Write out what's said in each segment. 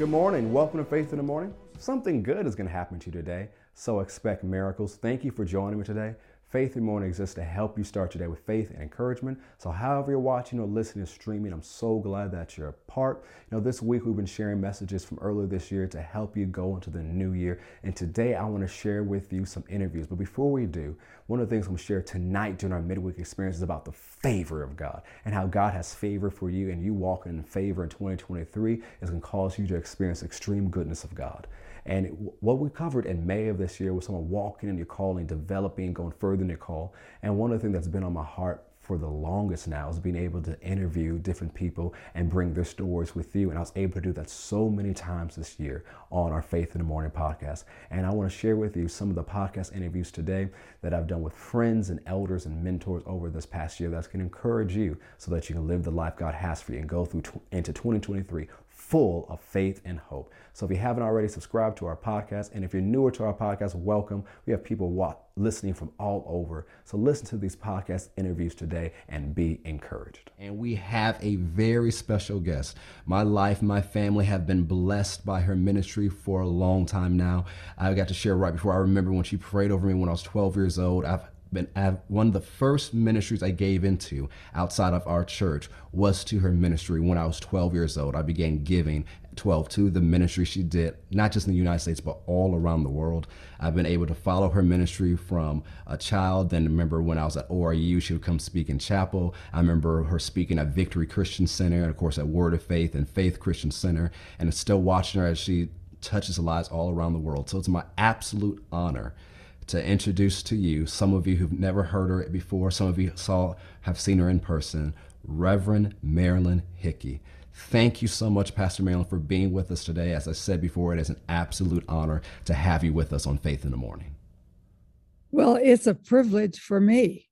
Good morning. Welcome to Faith in the Morning. Something good is going to happen to you today, so expect miracles. Thank you for joining me today. Faith in Morning exists to help you start your day with faith and encouragement. So, however you're watching or listening or streaming, I'm so glad that you're a part. You know, this week we've been sharing messages from earlier this year to help you go into the new year. And today I want to share with you some interviews. But before we do, one of the things I'm going to share tonight during our midweek experience is about the favor of God and how God has favor for you. And you walking in favor in 2023 is going to cause you to experience extreme goodness of God. And what we covered in May of this year was someone walking in your calling, developing, going further in your call. And one of the things that's been on my heart for the longest now is being able to interview different people and bring their stories with you. And I was able to do that so many times this year on our Faith in the Morning podcast. And I want to share with you some of the podcast interviews today that I've done with friends and elders and mentors over this past year that's going to encourage you so that you can live the life God has for you and go through t- into 2023 full of faith and hope. So if you haven't already, subscribed to our podcast. And if you're newer to our podcast, welcome. We have people listening from all over. So listen to these podcast interviews today and be encouraged. And we have a very special guest. My life, my family have been blessed by her ministry for a long time now. I got to share right before I remember when she prayed over me when I was 12 years old. I've been one of the first ministries I gave into outside of our church was to her ministry when I was 12 years old. I began giving 12 to the ministry she did, not just in the United States, but all around the world. I've been able to follow her ministry from a child. Then remember when I was at ORU, she would come speak in chapel. I remember her speaking at Victory Christian Center, and of course at Word of Faith and Faith Christian Center, and still watching her as she touches lives all around the world. So it's my absolute honor to introduce to you some of you who've never heard her before, some of you saw have seen her in person, Reverend Marilyn Hickey. Thank you so much, Pastor Marilyn, for being with us today. As I said before, it is an absolute honor to have you with us on Faith in the Morning. Well, it's a privilege for me.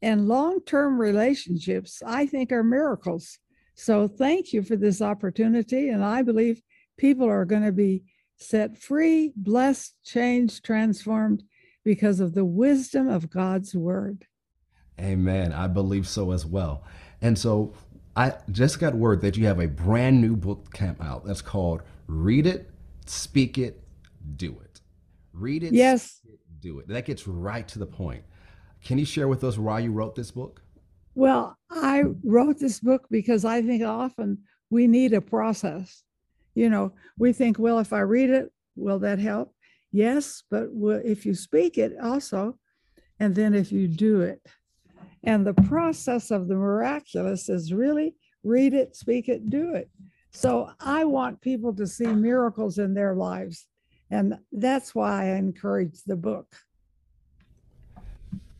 And long term relationships, I think, are miracles. So thank you for this opportunity. And I believe people are going to be set free, blessed, changed, transformed because of the wisdom of God's word. Amen. I believe so as well. And so I just got word that you have a brand new book camp out that's called Read It, Speak It, Do It. Read it, yes. It, do it. That gets right to the point. Can you share with us why you wrote this book? Well, I wrote this book because I think often we need a process. You know, we think, well, if I read it, will that help? Yes, but if you speak it also, and then if you do it. And the process of the miraculous is really read it, speak it, do it. So I want people to see miracles in their lives. And that's why I encourage the book.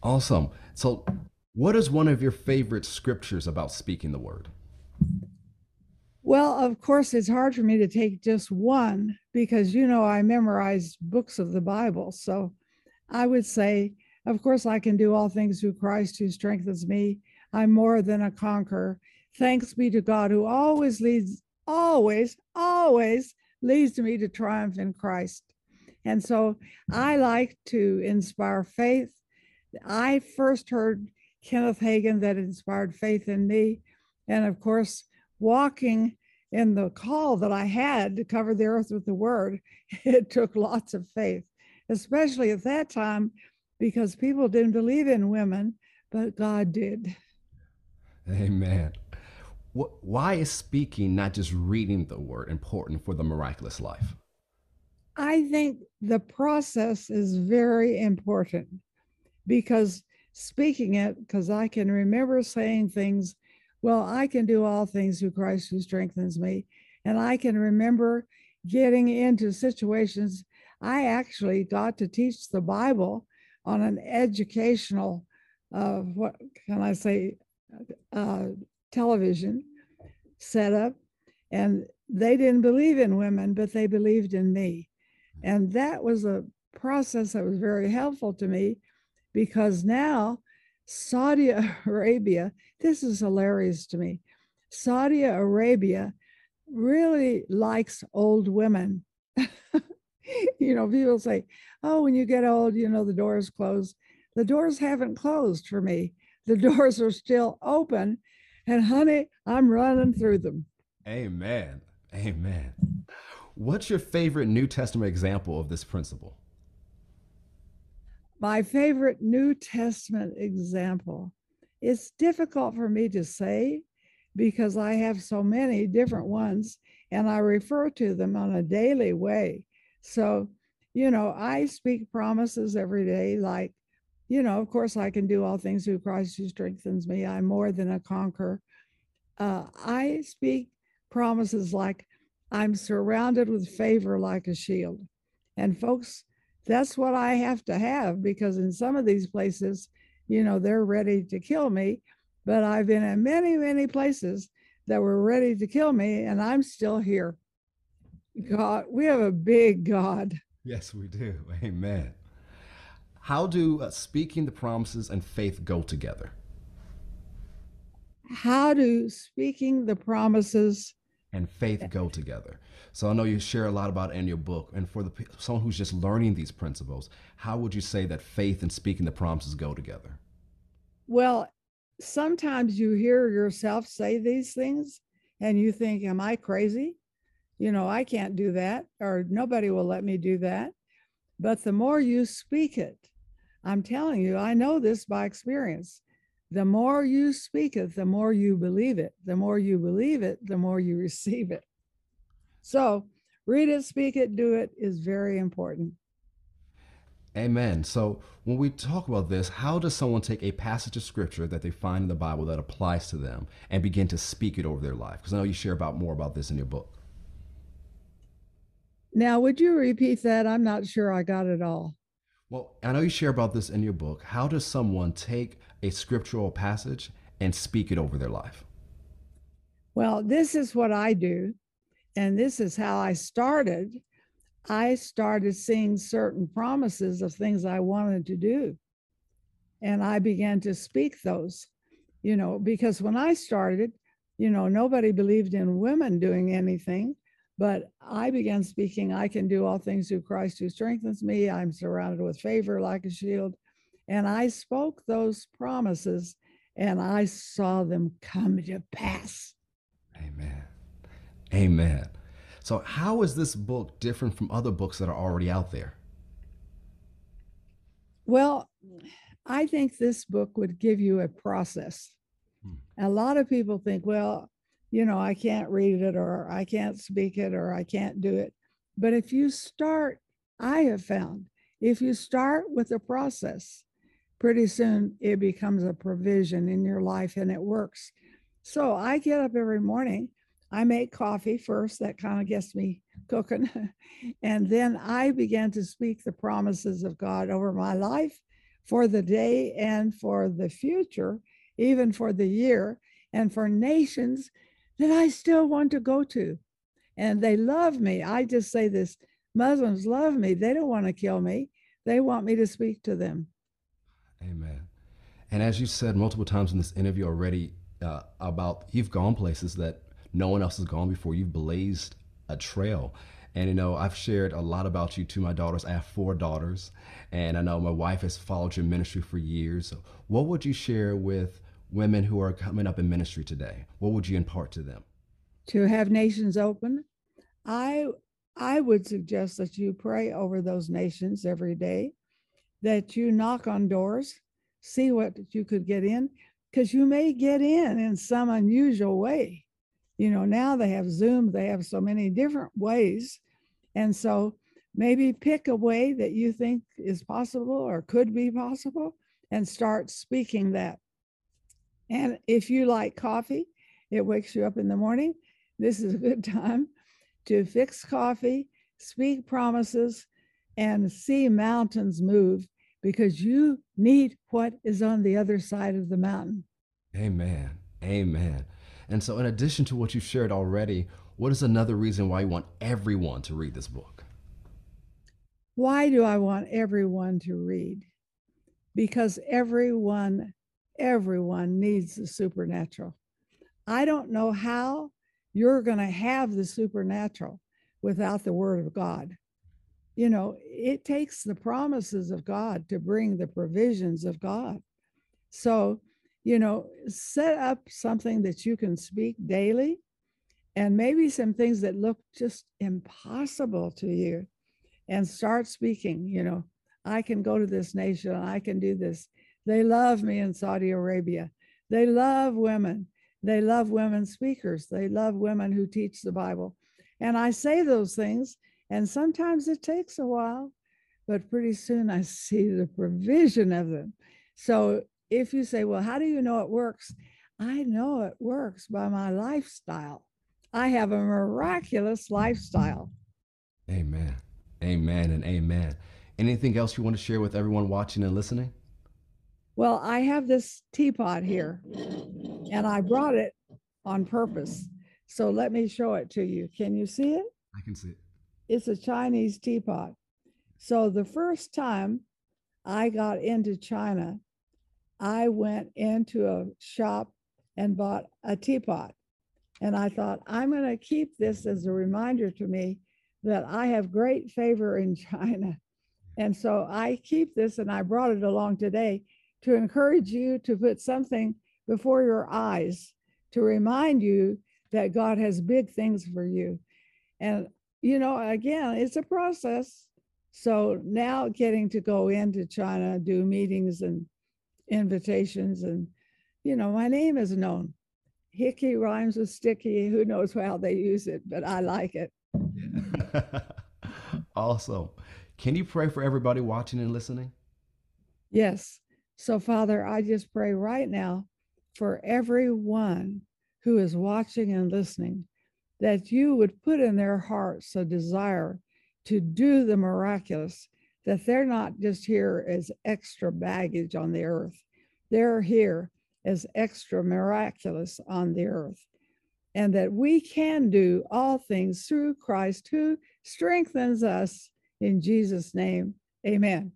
Awesome. So, what is one of your favorite scriptures about speaking the word? Well, of course, it's hard for me to take just one because, you know, I memorized books of the Bible. So I would say, of course, I can do all things through Christ who strengthens me. I'm more than a conqueror. Thanks be to God who always leads, always, always leads me to triumph in Christ. And so I like to inspire faith. I first heard Kenneth Hagin that inspired faith in me. And of course, walking in the call that I had to cover the earth with the word, it took lots of faith, especially at that time, because people didn't believe in women, but God did. Amen. Why is speaking, not just reading the word, important for the miraculous life? I think the process is very important because speaking it, because I can remember saying things well, I can do all things through Christ who strengthens me. And I can remember getting into situations. I actually got to teach the Bible on an educational, uh, what can I say, uh, television setup. And they didn't believe in women, but they believed in me. And that was a process that was very helpful to me because now Saudi Arabia, this is hilarious to me. Saudi Arabia really likes old women. you know, people say, oh, when you get old, you know, the doors close. The doors haven't closed for me. The doors are still open. And honey, I'm running through them. Amen. Amen. What's your favorite New Testament example of this principle? My favorite New Testament example. It's difficult for me to say because I have so many different ones and I refer to them on a daily way. So, you know, I speak promises every day, like, you know, of course, I can do all things through Christ who strengthens me. I'm more than a conqueror. Uh, I speak promises like, I'm surrounded with favor like a shield. And folks, that's what I have to have because in some of these places, you know, they're ready to kill me. But I've been in many, many places that were ready to kill me, and I'm still here. God, we have a big God. Yes, we do. Amen. How do uh, speaking the promises and faith go together? How do speaking the promises and faith go together? So I know you share a lot about in your book. And for the someone who's just learning these principles, how would you say that faith and speaking the promises go together? Well, sometimes you hear yourself say these things and you think, Am I crazy? You know, I can't do that, or nobody will let me do that. But the more you speak it, I'm telling you, I know this by experience. The more you speak it, the more you believe it. The more you believe it, the more you receive it. So, read it, speak it, do it is very important. Amen. So when we talk about this, how does someone take a passage of scripture that they find in the Bible that applies to them and begin to speak it over their life? Because I know you share about more about this in your book. Now, would you repeat that? I'm not sure I got it all. Well, I know you share about this in your book. How does someone take a scriptural passage and speak it over their life? Well, this is what I do. And this is how I started I started seeing certain promises of things I wanted to do. And I began to speak those, you know, because when I started, you know, nobody believed in women doing anything. But I began speaking, I can do all things through Christ who strengthens me. I'm surrounded with favor like a shield. And I spoke those promises and I saw them come to pass. Amen. Amen. So, how is this book different from other books that are already out there? Well, I think this book would give you a process. Hmm. A lot of people think, well, you know, I can't read it or I can't speak it or I can't do it. But if you start, I have found, if you start with a process, pretty soon it becomes a provision in your life and it works. So I get up every morning I make coffee first, that kind of gets me cooking. and then I began to speak the promises of God over my life for the day and for the future, even for the year, and for nations that I still want to go to. And they love me. I just say this Muslims love me. They don't want to kill me, they want me to speak to them. Amen. And as you said multiple times in this interview already, uh, about you've gone places that no one else has gone before. You've blazed a trail. And you know, I've shared a lot about you to my daughters. I have four daughters, and I know my wife has followed your ministry for years. So what would you share with women who are coming up in ministry today? What would you impart to them? To have nations open, I I would suggest that you pray over those nations every day, that you knock on doors, see what you could get in, because you may get in in some unusual way you know, now they have Zoom, they have so many different ways. And so maybe pick a way that you think is possible or could be possible and start speaking that. And if you like coffee, it wakes you up in the morning. This is a good time to fix coffee, speak promises, and see mountains move because you need what is on the other side of the mountain. Amen. Amen. And so, in addition to what you've shared already, what is another reason why you want everyone to read this book? Why do I want everyone to read? Because everyone, everyone needs the supernatural. I don't know how you're going to have the supernatural without the word of God. You know, it takes the promises of God to bring the provisions of God. So, you know, set up something that you can speak daily and maybe some things that look just impossible to you and start speaking you know i can go to this nation i can do this. They love me in saudi arabia. They love women. They love women speakers. They love women who teach the bible. And i say those things and sometimes it takes a while but pretty soon i see the provision of them so if you say well how do you know it works i know it works by my lifestyle I have a miraculous lifestyle. Amen. Amen and amen. Anything else you want to share with everyone watching and listening? Well, I have this teapot here and I brought it on purpose. So let me show it to you. Can you see it? I can see it. It's a Chinese teapot. So the first time I got into China, I went into a shop and bought a teapot. And I thought, I'm going to keep this as a reminder to me that I have great favor in China. And so I keep this and I brought it along today to encourage you to put something before your eyes to remind you that God has big things for you. And, you know, again, it's a process. So now getting to go into China, do meetings and invitations, and, you know, my name is known hickey rhymes with sticky. Who knows how they use it, but I like it. awesome. Can you pray for everybody watching and listening? Yes. So, Father, I just pray right now for everyone who is watching and listening that you would put in their hearts a desire to do the miraculous, that they're not just here as extra baggage on the earth. They're here as extra miraculous on the earth, and that we can do all things through Christ who strengthens us in Jesus' name. Amen.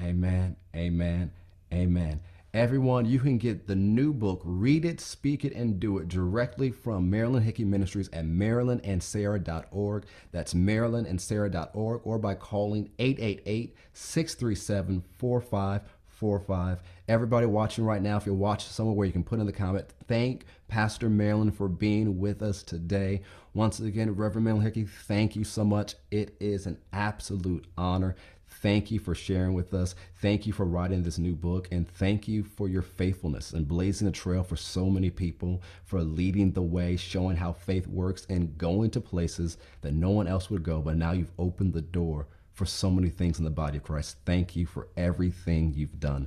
Amen. Amen. Amen. Everyone, you can get the new book, Read It, Speak It, and Do It directly from Marilyn Hickey Ministries at marilynandsarah.org. That's marilynandsarah.org or by calling 888 637 4545. Everybody watching right now, if you're watching somewhere where you can put in the comment, thank Pastor Marilyn for being with us today. Once again, Reverend Marilyn Hickey, thank you so much. It is an absolute honor. Thank you for sharing with us. Thank you for writing this new book. And thank you for your faithfulness and blazing a trail for so many people, for leading the way, showing how faith works, and going to places that no one else would go. But now you've opened the door for so many things in the body of Christ. Thank you for everything you've done.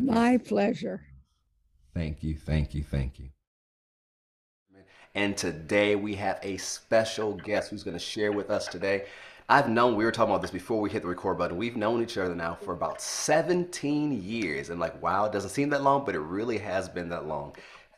My pleasure. Thank you, thank you, thank you. And today we have a special guest who's going to share with us today. I've known, we were talking about this before we hit the record button. We've known each other now for about 17 years. And like, wow, it doesn't seem that long, but it really has been that long.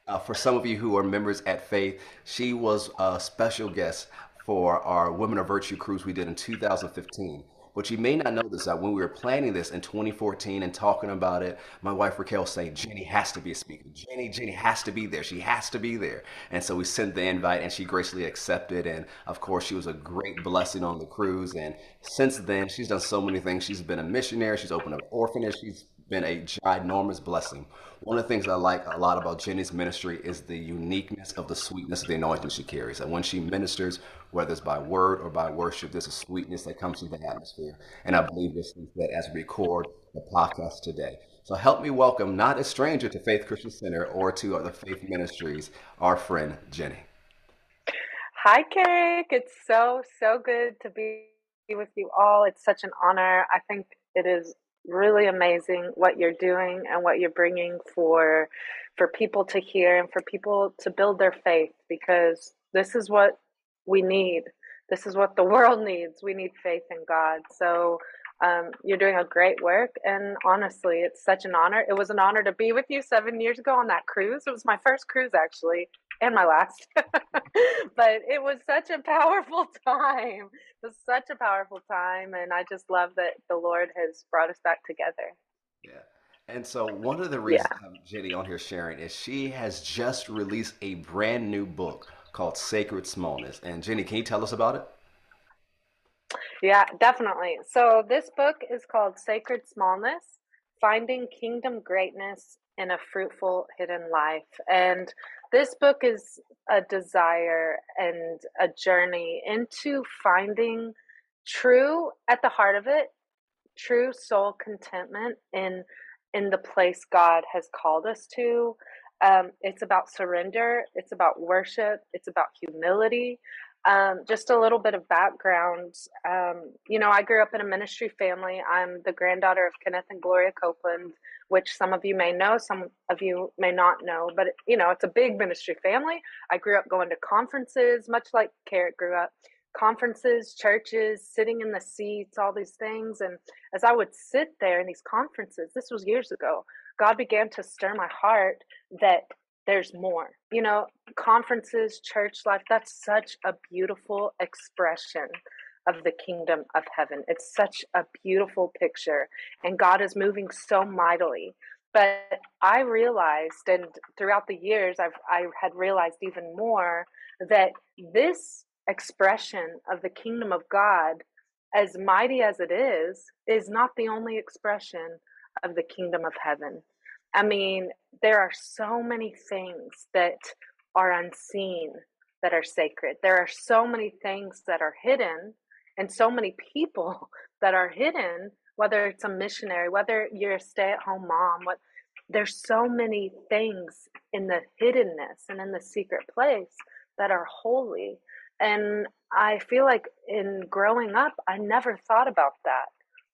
Uh, for some of you who are members at Faith, she was a special guest for our Women of Virtue cruise we did in 2015. But you may not know this that when we were planning this in 2014 and talking about it, my wife Raquel saying Jenny has to be a speaker. Jenny, Jenny has to be there. She has to be there. And so we sent the invite and she graciously accepted. And of course, she was a great blessing on the cruise. And since then, she's done so many things. She's been a missionary. She's opened an orphanage. She's been a ginormous blessing. One of the things I like a lot about Jenny's ministry is the uniqueness of the sweetness of the anointing she carries. And when she ministers, whether it's by word or by worship, there's a sweetness that comes through the atmosphere. And I believe this is that as we record the podcast today. So help me welcome not a stranger to Faith Christian Center or to the Faith Ministries, our friend Jenny. Hi, Kerrick. It's so, so good to be with you all. It's such an honor. I think it is really amazing what you're doing and what you're bringing for for people to hear and for people to build their faith because this is what we need this is what the world needs we need faith in god so um, you're doing a great work and honestly it's such an honor it was an honor to be with you seven years ago on that cruise it was my first cruise actually and my last. but it was such a powerful time. It was such a powerful time. And I just love that the Lord has brought us back together. Yeah. And so one of the reasons yeah. Jenny on here sharing is she has just released a brand new book called Sacred Smallness. And Jenny, can you tell us about it? Yeah, definitely. So this book is called Sacred Smallness: Finding Kingdom Greatness in a fruitful hidden life. And this book is a desire and a journey into finding true at the heart of it, true soul contentment in in the place God has called us to. Um, it's about surrender. It's about worship. It's about humility. Um, just a little bit of background. Um, you know, I grew up in a ministry family. I'm the granddaughter of Kenneth and Gloria Copeland, which some of you may know, some of you may not know, but you know, it's a big ministry family. I grew up going to conferences, much like Kerrick grew up. Conferences, churches, sitting in the seats, all these things. And as I would sit there in these conferences, this was years ago, God began to stir my heart that there's more. You know, conferences, church life, that's such a beautiful expression of the kingdom of heaven. It's such a beautiful picture, and God is moving so mightily. But I realized, and throughout the years, I've I had realized even more that this expression of the kingdom of God, as mighty as it is, is not the only expression of the kingdom of heaven. I mean, there are so many things that are unseen that are sacred. There are so many things that are hidden and so many people that are hidden, whether it's a missionary, whether you're a stay at home mom, what there's so many things in the hiddenness and in the secret place that are holy. And I feel like in growing up, I never thought about that.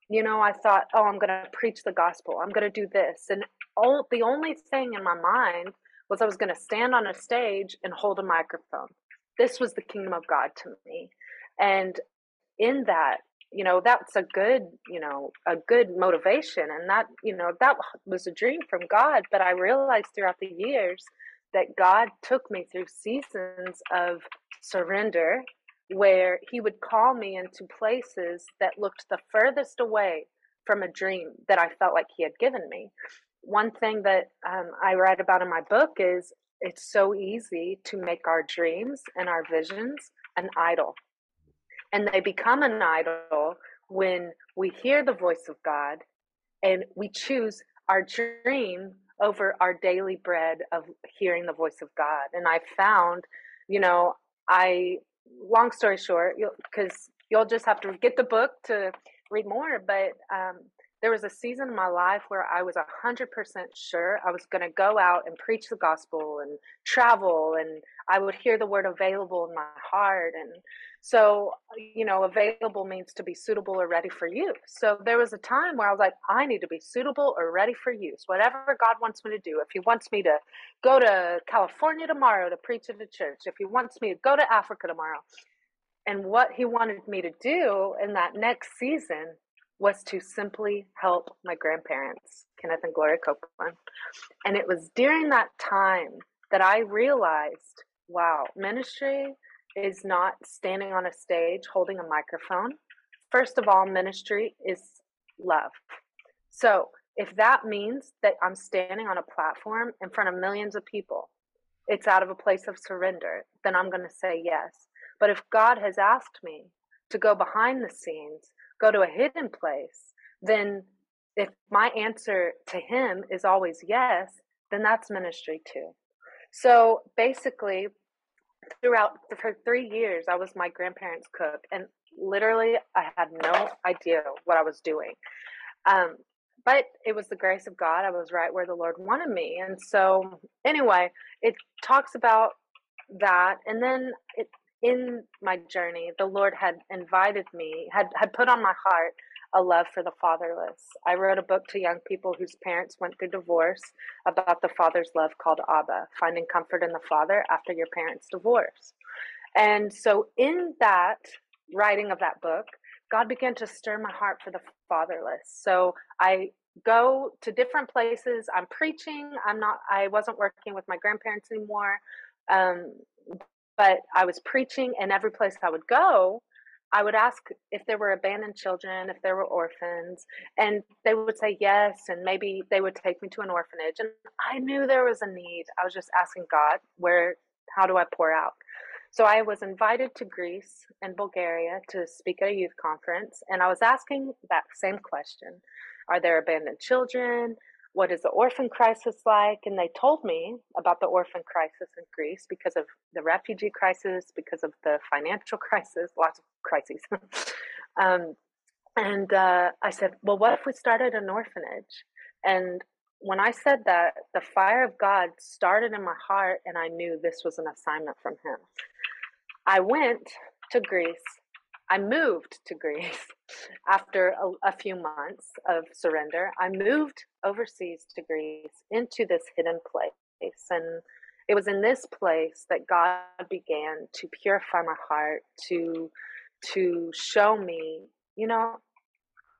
You know, I thought, oh, I'm going to preach the gospel. I'm going to do this. And all, the only thing in my mind was I was going to stand on a stage and hold a microphone. This was the kingdom of God to me. And in that, you know, that's a good, you know, a good motivation. And that, you know, that was a dream from God. But I realized throughout the years that God took me through seasons of surrender where He would call me into places that looked the furthest away from a dream that I felt like He had given me one thing that um, I write about in my book is it's so easy to make our dreams and our visions an idol. And they become an idol when we hear the voice of God and we choose our dream over our daily bread of hearing the voice of God. And I found, you know, I, long story short, because you'll, you'll just have to get the book to read more, but um, there was a season in my life where I was 100% sure I was going to go out and preach the gospel and travel, and I would hear the word available in my heart. And so, you know, available means to be suitable or ready for use. So there was a time where I was like, I need to be suitable or ready for use, whatever God wants me to do. If He wants me to go to California tomorrow to preach at a church, if He wants me to go to Africa tomorrow. And what He wanted me to do in that next season was to simply help my grandparents, Kenneth and Gloria Copeland. And it was during that time that I realized wow, ministry is not standing on a stage holding a microphone. First of all, ministry is love. So if that means that I'm standing on a platform in front of millions of people, it's out of a place of surrender, then I'm going to say yes. But if God has asked me to go behind the scenes go to a hidden place, then if my answer to him is always yes, then that's ministry too. So basically, throughout for three years, I was my grandparents' cook, and literally, I had no idea what I was doing. Um, but it was the grace of God. I was right where the Lord wanted me, and so anyway, it talks about that, and then it in my journey, the Lord had invited me, had, had put on my heart a love for the fatherless. I wrote a book to young people whose parents went through divorce about the father's love called Abba, finding comfort in the father after your parents' divorce. And so, in that writing of that book, God began to stir my heart for the fatherless. So, I go to different places. I'm preaching. I'm not, I wasn't working with my grandparents anymore. Um, but I was preaching, and every place I would go, I would ask if there were abandoned children, if there were orphans, and they would say yes, and maybe they would take me to an orphanage. And I knew there was a need. I was just asking God, where, how do I pour out? So I was invited to Greece and Bulgaria to speak at a youth conference, and I was asking that same question Are there abandoned children? What is the orphan crisis like? And they told me about the orphan crisis in Greece because of the refugee crisis, because of the financial crisis, lots of crises. um, and uh, I said, well, what if we started an orphanage? And when I said that, the fire of God started in my heart, and I knew this was an assignment from Him. I went to Greece. I moved to Greece after a, a, few months of surrender. I moved overseas to Greece into this hidden place. And it was in this place that God began to purify my heart, to, to show me, you know,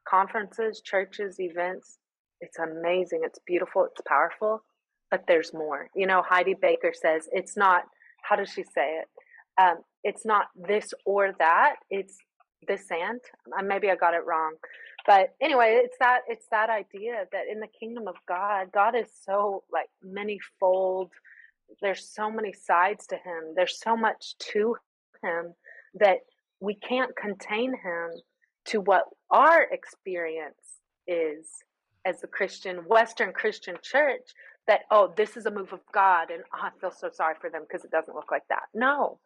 conferences, churches, events. It's amazing. It's beautiful. It's powerful. But there's more. You know, Heidi Baker says it's not, how does she say it? Um, it's not this or that. It's this and. Maybe I got it wrong. But anyway, it's that it's that idea that in the kingdom of God, God is so like many-fold. There's so many sides to him. There's so much to him that we can't contain him to what our experience is as the Christian, Western Christian church that, oh, this is a move of God and oh, I feel so sorry for them because it doesn't look like that. No,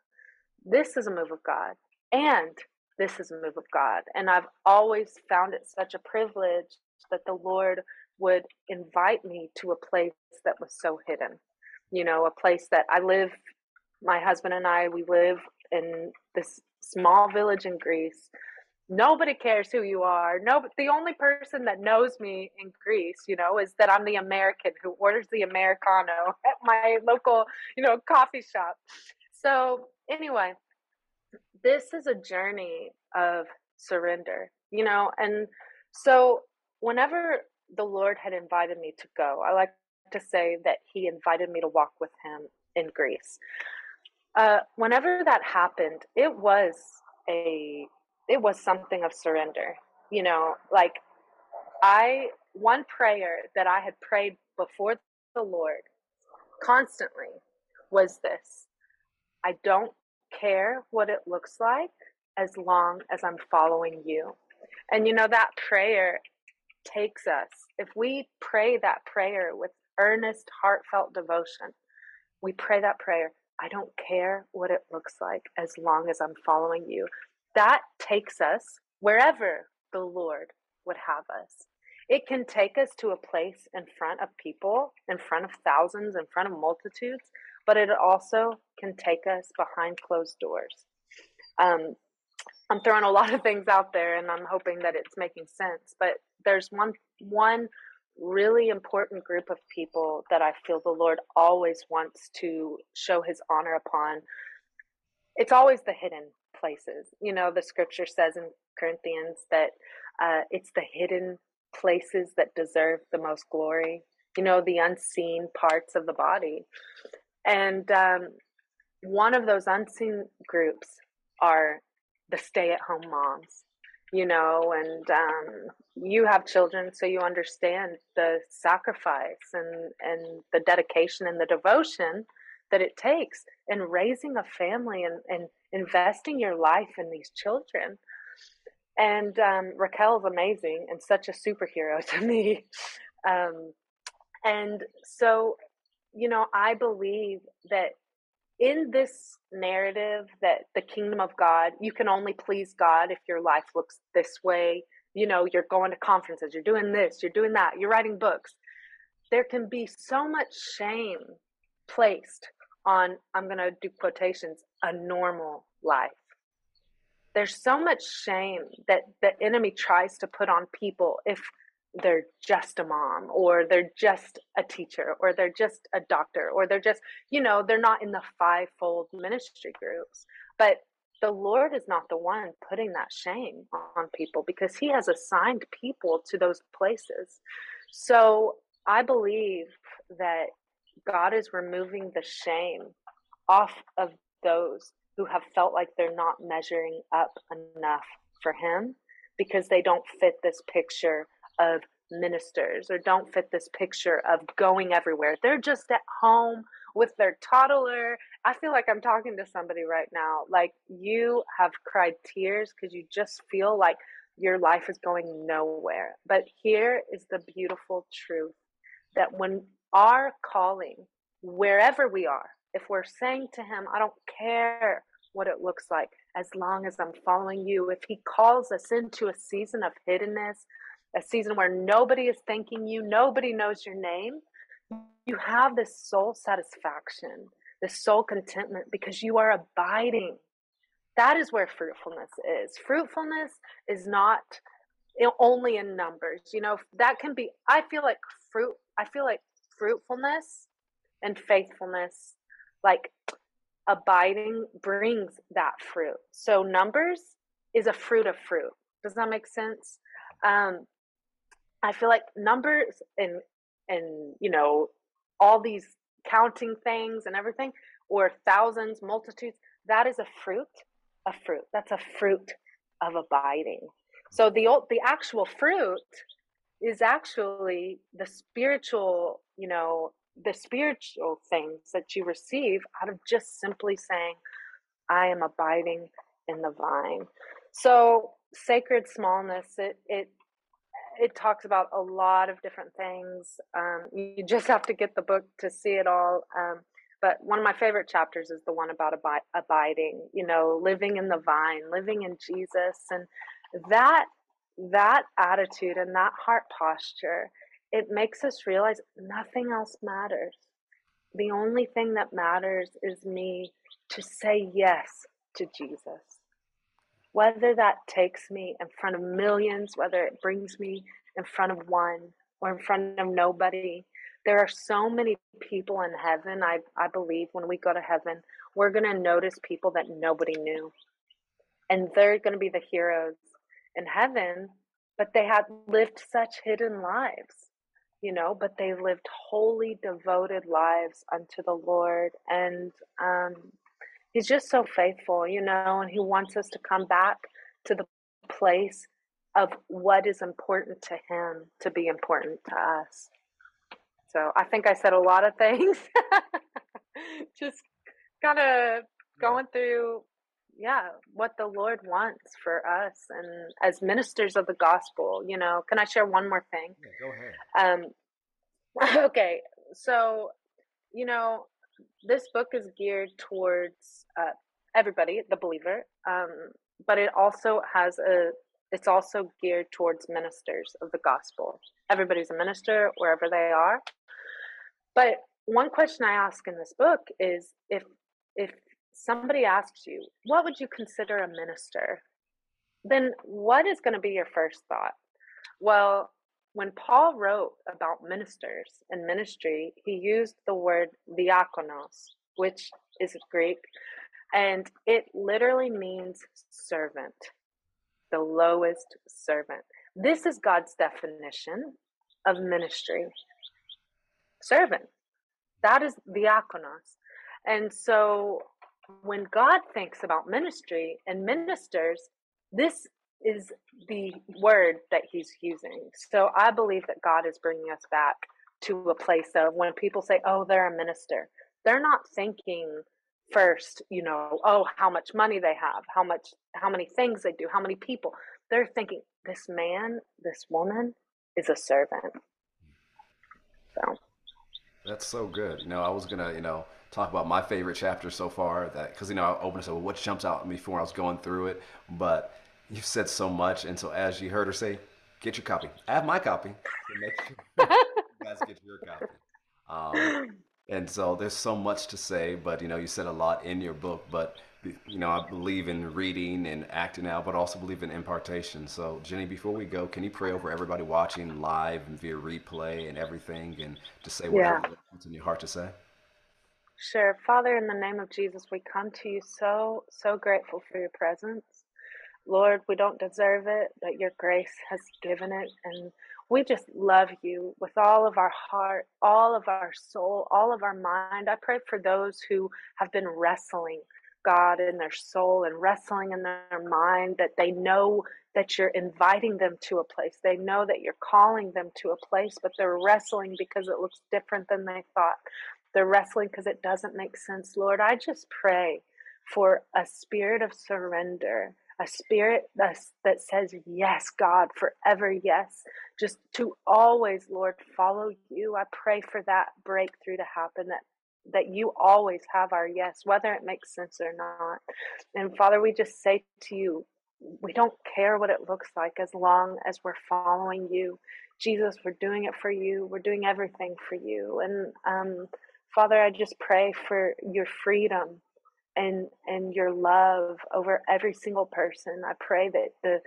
this is a move of God and this is a move of God. And I've always found it such a privilege that the Lord would invite me to a place that was so hidden. You know, a place that I live, my husband and I, we live in this small village in Greece nobody cares who you are. No, the only person that knows me in Greece, you know, is that I'm the American who orders the Americano at my local, you know, coffee shop. So, anyway, this is a journey of surrender, you know, and so whenever the Lord had invited me to go, I like to say that He invited me to walk with Him in Greece. Uh, whenever that happened, it was a it was something of surrender. You know, like I, one prayer that I had prayed before the Lord constantly was this I don't care what it looks like as long as I'm following you. And you know, that prayer takes us. If we pray that prayer with earnest, heartfelt devotion, we pray that prayer. I don't care what it looks like as long as I'm following you that takes us wherever the Lord would have us. It can take us to a place in front of people, in front of thousands, in front of multitudes, but it also can take us behind closed doors. Um, I'm throwing a lot of things out there, and I'm hoping that it's making sense. But there's one one really important group of people that I feel the Lord always wants to show His honor upon. It's always the hidden places. You know, the scripture says in Corinthians that uh, it's the hidden places that deserve the most glory, you know, the unseen parts of the body. And um, one of those unseen groups are the stay at home moms, you know, and um, you have children, so you understand the sacrifice and, and the dedication and the devotion that it takes in raising a family and, and investing your life in these children. And um, Raquel is amazing and such a superhero to me. Um, and so, you know, I believe that in this narrative that the kingdom of God, you can only please God if your life looks this way. You know, you're going to conferences, you're doing this, you're doing that, you're writing books. There can be so much shame placed on, I'm going to do quotations, a normal life. There's so much shame that the enemy tries to put on people if they're just a mom or they're just a teacher or they're just a doctor or they're just, you know, they're not in the fivefold ministry groups. But the Lord is not the one putting that shame on people because He has assigned people to those places. So I believe that God is removing the shame off of those who have felt like they're not measuring up enough for Him because they don't fit this picture of ministers or don't fit this picture of going everywhere. They're just at home with their toddler. I feel like I'm talking to somebody right now. Like you have cried tears because you just feel like your life is going nowhere. But here is the beautiful truth that when our calling, wherever we are, if we're saying to Him, I don't care what it looks like, as long as I'm following you, if He calls us into a season of hiddenness, a season where nobody is thanking you, nobody knows your name, you have this soul satisfaction, this soul contentment because you are abiding. That is where fruitfulness is. Fruitfulness is not only in numbers. You know, that can be, I feel like fruit, I feel like fruitfulness and faithfulness, like abiding, brings that fruit. So numbers is a fruit of fruit. Does that make sense? Um, I feel like numbers and and you know all these counting things and everything, or thousands, multitudes. That is a fruit, a fruit. That's a fruit of abiding. So the old, the actual fruit is actually the spiritual, you know, the spiritual things that you receive out of just simply saying, I am abiding in the vine. So sacred smallness, it it it talks about a lot of different things. Um, you just have to get the book to see it all. Um, but one of my favorite chapters is the one about abi- abiding. You know, living in the vine, living in Jesus, and that that attitude and that heart posture it makes us realize nothing else matters. The only thing that matters is me to say yes to Jesus. Whether that takes me in front of millions, whether it brings me in front of one or in front of nobody. There are so many people in heaven. I, I believe when we go to heaven, we're going to notice people that nobody knew. And they're going to be the heroes in heaven, but they had lived such hidden lives you know, but they lived wholly devoted lives unto the Lord. And um, He's just so faithful, you know, and He wants us to come back to the place of what is important to Him to be important to us. So I think I said a lot of things. just kind of going through yeah what the lord wants for us and as ministers of the gospel you know can i share one more thing yeah, go ahead um okay so you know this book is geared towards uh, everybody the believer um but it also has a it's also geared towards ministers of the gospel everybody's a minister wherever they are but one question i ask in this book is if if somebody asks you, what would you consider a minister? Then what is going to be your first thought? Well, when Paul wrote about ministers and ministry, he used the word diakonos, which is Greek, and it literally means servant, the lowest servant. This is God's definition of ministry servant. That is diakonos. And so when God thinks about ministry and ministers, this is the word that he's using. So I believe that God is bringing us back to a place of when people say, oh, they're a minister, they're not thinking first, you know, oh, how much money they have, how much, how many things they do, how many people. They're thinking, this man, this woman is a servant. So that's so good. You know, I was gonna, you know, talk about my favorite chapter so far. That because you know I opened and said, well, what jumps out at me before I was going through it, but you've said so much, and so as you heard her say, get your copy. I have my copy. So make sure you guys get your copy. Um, and so there's so much to say, but you know, you said a lot in your book, but you know, I believe in reading and acting out, but also believe in impartation. So, Jenny, before we go, can you pray over everybody watching live and via replay and everything, and just say whatever yeah. in your heart to say? Sure. Father, in the name of Jesus, we come to you so, so grateful for your presence. Lord, we don't deserve it, but your grace has given it. And we just love you with all of our heart, all of our soul, all of our mind. I pray for those who have been wrestling, God, in their soul and wrestling in their mind, that they know that you're inviting them to a place. They know that you're calling them to a place, but they're wrestling because it looks different than they thought. They're wrestling because it doesn't make sense. Lord, I just pray for a spirit of surrender, a spirit that, that says, Yes, God, forever, yes. Just to always, Lord, follow you. I pray for that breakthrough to happen, that that you always have our yes, whether it makes sense or not. And Father, we just say to you, we don't care what it looks like as long as we're following you. Jesus, we're doing it for you. We're doing everything for you. And um, Father, I just pray for your freedom and and your love over every single person. I pray that the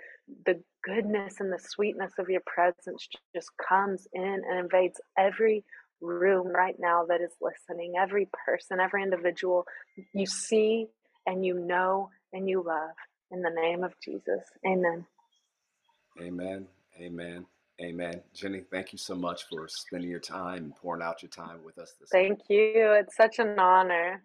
the goodness and the sweetness of your presence just comes in and invades every room right now that is listening, every person, every individual you see and you know and you love. In the name of Jesus. Amen. Amen. Amen. Amen. Jenny, thank you so much for spending your time and pouring out your time with us this Thank you. It's such an honor.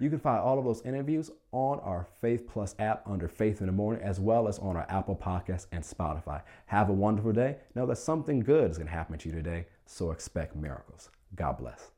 You can find all of those interviews on our Faith Plus app under Faith in the Morning, as well as on our Apple Podcasts and Spotify. Have a wonderful day. Know that something good is going to happen to you today, so expect miracles. God bless.